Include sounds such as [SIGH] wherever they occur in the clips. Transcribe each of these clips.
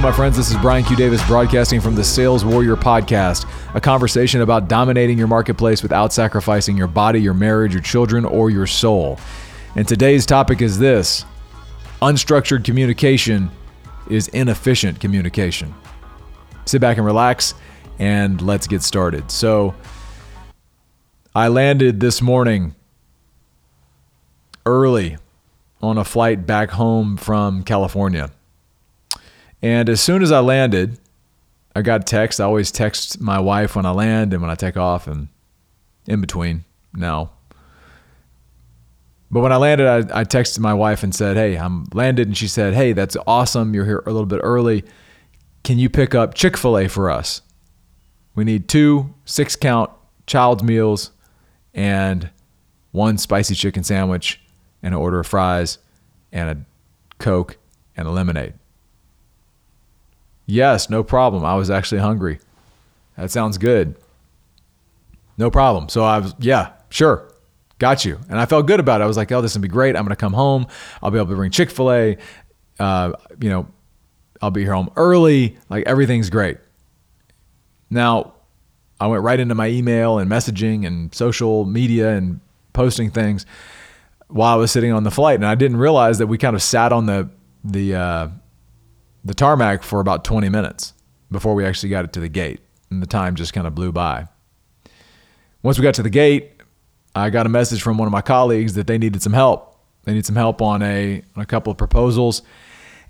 My friends. This is Brian Q. Davis broadcasting from the Sales Warrior Podcast, a conversation about dominating your marketplace without sacrificing your body, your marriage, your children, or your soul. And today's topic is this unstructured communication is inefficient communication. Sit back and relax, and let's get started. So, I landed this morning early on a flight back home from California. And as soon as I landed, I got text. I always text my wife when I land and when I take off and in between now. But when I landed, I, I texted my wife and said, Hey, I'm landed. And she said, Hey, that's awesome. You're here a little bit early. Can you pick up Chick fil A for us? We need two six count child's meals and one spicy chicken sandwich and an order of fries and a Coke and a lemonade. Yes, no problem. I was actually hungry. That sounds good. No problem. So I was, yeah, sure. Got you. And I felt good about it. I was like, oh, this will be great. I'm going to come home. I'll be able to bring Chick fil A. Uh, you know, I'll be here home early. Like everything's great. Now, I went right into my email and messaging and social media and posting things while I was sitting on the flight, and I didn't realize that we kind of sat on the the uh, the tarmac for about 20 minutes before we actually got it to the gate, and the time just kind of blew by. Once we got to the gate, I got a message from one of my colleagues that they needed some help. They need some help on a on a couple of proposals,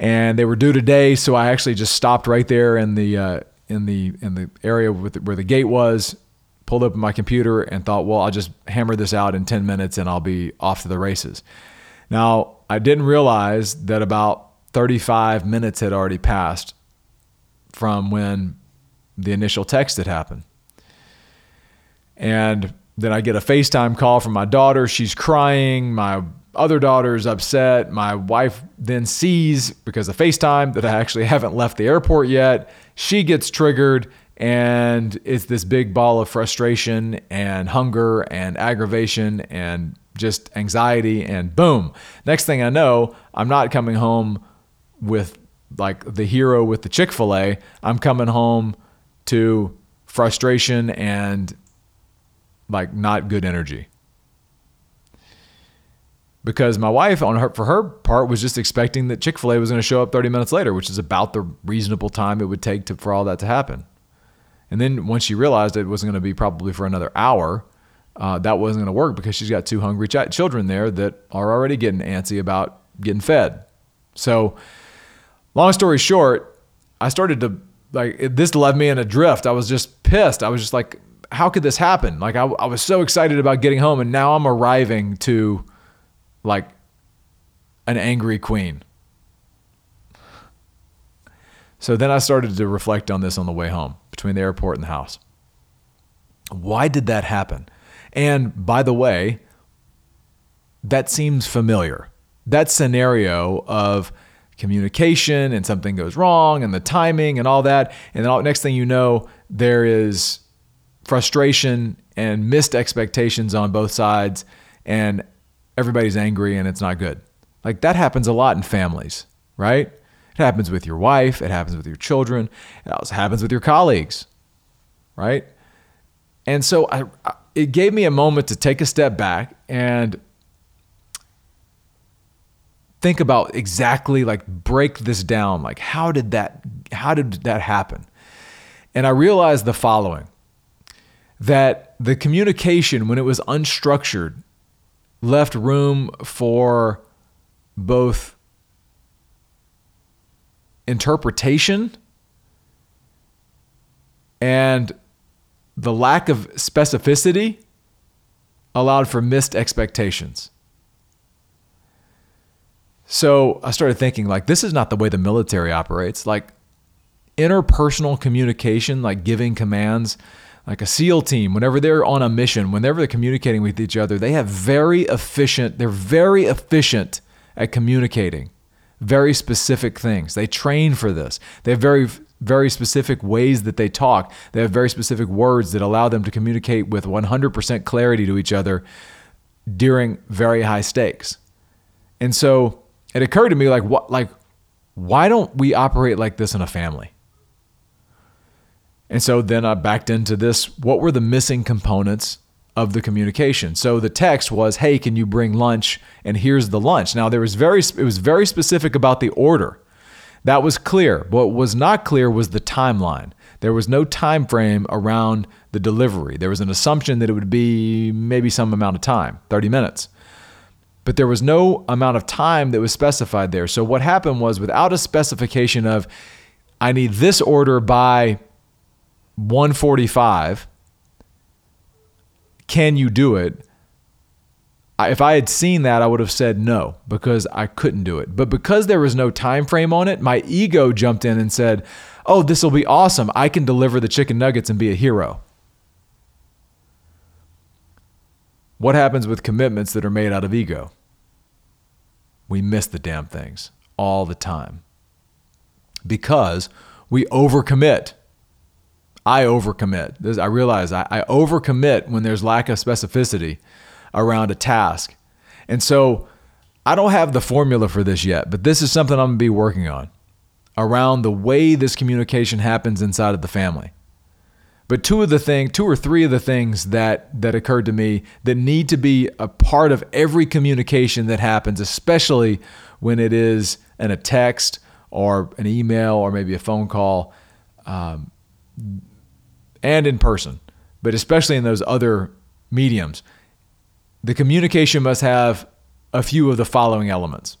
and they were due today. So I actually just stopped right there in the uh, in the in the area the, where the gate was, pulled up my computer and thought, well, I'll just hammer this out in 10 minutes and I'll be off to the races. Now, I didn't realize that about 35 minutes had already passed from when the initial text had happened. And then I get a FaceTime call from my daughter. She's crying. My other daughter is upset. My wife then sees, because of FaceTime, that I actually [LAUGHS] haven't left the airport yet. She gets triggered and it's this big ball of frustration and hunger and aggravation and just anxiety and boom next thing i know i'm not coming home with like the hero with the chick-fil-a i'm coming home to frustration and like not good energy because my wife on her for her part was just expecting that chick-fil-a was going to show up 30 minutes later which is about the reasonable time it would take to, for all that to happen and then once she realized it wasn't going to be probably for another hour, uh, that wasn't going to work because she's got two hungry ch- children there that are already getting antsy about getting fed. So, long story short, I started to like it, this left me in a drift. I was just pissed. I was just like, how could this happen? Like I, I was so excited about getting home, and now I'm arriving to like an angry queen. So then I started to reflect on this on the way home between the airport and the house. Why did that happen? And by the way, that seems familiar. That scenario of communication and something goes wrong and the timing and all that. And then next thing you know, there is frustration and missed expectations on both sides, and everybody's angry and it's not good. Like that happens a lot in families, right? It happens with your wife, it happens with your children, it also happens with your colleagues, right? And so I, it gave me a moment to take a step back and think about exactly like break this down like how did that how did that happen and i realized the following that the communication when it was unstructured left room for both interpretation and the lack of specificity allowed for missed expectations. So I started thinking, like, this is not the way the military operates. Like, interpersonal communication, like giving commands, like a SEAL team, whenever they're on a mission, whenever they're communicating with each other, they have very efficient, they're very efficient at communicating very specific things. They train for this. They have very very specific ways that they talk. They have very specific words that allow them to communicate with 100% clarity to each other during very high stakes. And so it occurred to me like what like why don't we operate like this in a family? And so then I backed into this what were the missing components of the communication? So the text was, "Hey, can you bring lunch?" and here's the lunch. Now there was very it was very specific about the order. That was clear. What was not clear was the timeline. There was no time frame around the delivery. There was an assumption that it would be maybe some amount of time, 30 minutes. But there was no amount of time that was specified there. So what happened was without a specification of I need this order by 145 can you do it if I had seen that, I would have said no because I couldn't do it. But because there was no time frame on it, my ego jumped in and said, "Oh, this will be awesome. I can deliver the chicken nuggets and be a hero." What happens with commitments that are made out of ego? We miss the damn things all the time because we overcommit. I overcommit. I realize I, I overcommit when there's lack of specificity around a task. And so I don't have the formula for this yet, but this is something I'm going to be working on around the way this communication happens inside of the family. But two of the thing, two or three of the things that that occurred to me that need to be a part of every communication that happens, especially when it is in a text or an email or maybe a phone call, um, and in person, but especially in those other mediums, the communication must have a few of the following elements.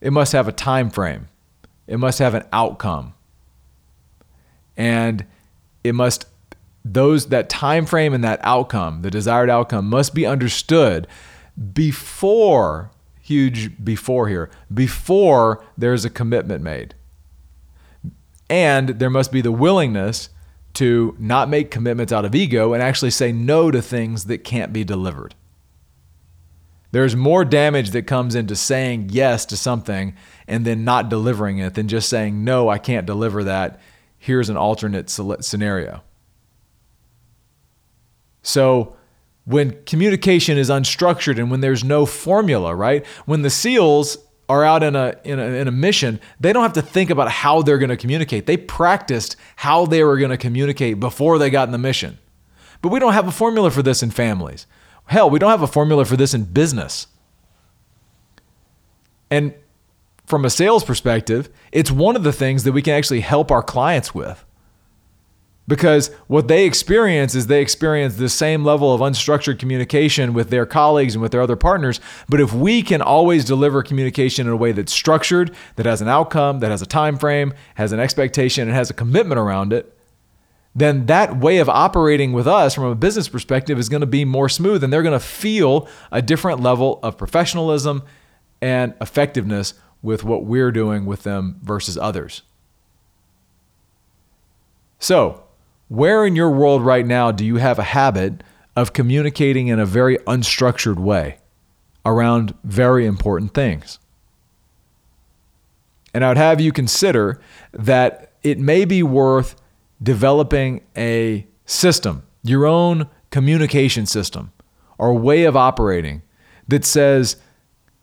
It must have a time frame. It must have an outcome. And it must those that time frame and that outcome, the desired outcome must be understood before huge before here, before there's a commitment made. And there must be the willingness to not make commitments out of ego and actually say no to things that can't be delivered. There's more damage that comes into saying yes to something and then not delivering it than just saying, no, I can't deliver that. Here's an alternate scenario. So, when communication is unstructured and when there's no formula, right? When the SEALs are out in a, in a, in a mission, they don't have to think about how they're going to communicate. They practiced how they were going to communicate before they got in the mission. But we don't have a formula for this in families. Hell, we don't have a formula for this in business. And from a sales perspective, it's one of the things that we can actually help our clients with. Because what they experience is they experience the same level of unstructured communication with their colleagues and with their other partners. But if we can always deliver communication in a way that's structured that has an outcome that has a time frame has an expectation and has a commitment around it then that way of operating with us from a business perspective is going to be more smooth and they're going to feel a different level of professionalism and effectiveness with what we're doing with them versus others so where in your world right now do you have a habit of communicating in a very unstructured way around very important things? And I would have you consider that it may be worth developing a system, your own communication system or way of operating that says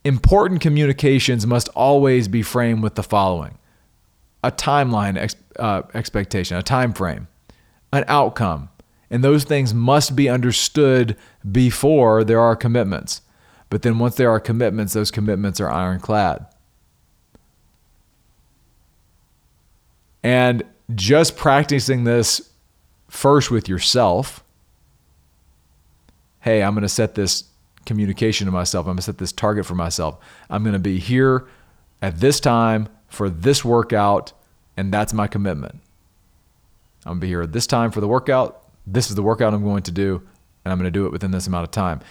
important communications must always be framed with the following a timeline ex- uh, expectation, a time frame an outcome. And those things must be understood before there are commitments. But then once there are commitments, those commitments are ironclad. And just practicing this first with yourself hey, I'm going to set this communication to myself. I'm going to set this target for myself. I'm going to be here at this time for this workout, and that's my commitment. I'm gonna be here at this time for the workout. This is the workout I'm going to do, and I'm gonna do it within this amount of time.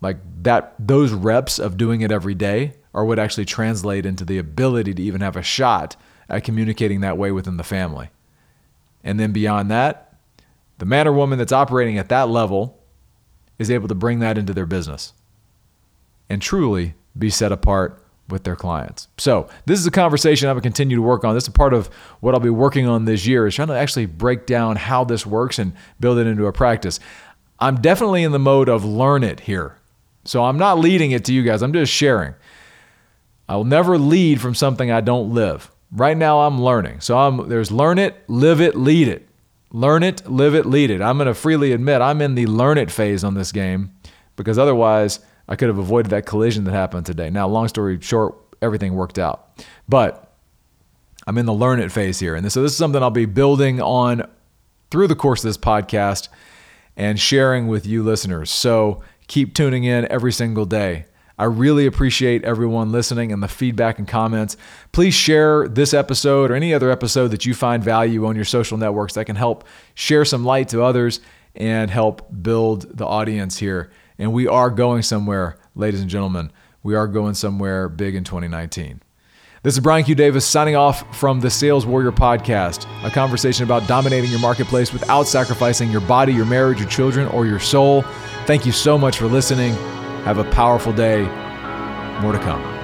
Like that, those reps of doing it every day are what actually translate into the ability to even have a shot at communicating that way within the family. And then beyond that, the man or woman that's operating at that level is able to bring that into their business and truly be set apart with their clients. So this is a conversation I'm gonna continue to work on. This is part of what I'll be working on this year is trying to actually break down how this works and build it into a practice. I'm definitely in the mode of learn it here. So I'm not leading it to you guys. I'm just sharing. I will never lead from something I don't live. Right now, I'm learning. So I'm, there's learn it, live it, lead it. Learn it, live it, lead it. I'm going to freely admit I'm in the learn it phase on this game because otherwise I could have avoided that collision that happened today. Now, long story short, everything worked out. But I'm in the learn it phase here. And so this is something I'll be building on through the course of this podcast and sharing with you listeners. So keep tuning in every single day. I really appreciate everyone listening and the feedback and comments. Please share this episode or any other episode that you find value on your social networks that can help share some light to others and help build the audience here. And we are going somewhere, ladies and gentlemen. We are going somewhere big in 2019. This is Brian Q. Davis signing off from the Sales Warrior Podcast, a conversation about dominating your marketplace without sacrificing your body, your marriage, your children, or your soul. Thank you so much for listening. Have a powerful day. More to come.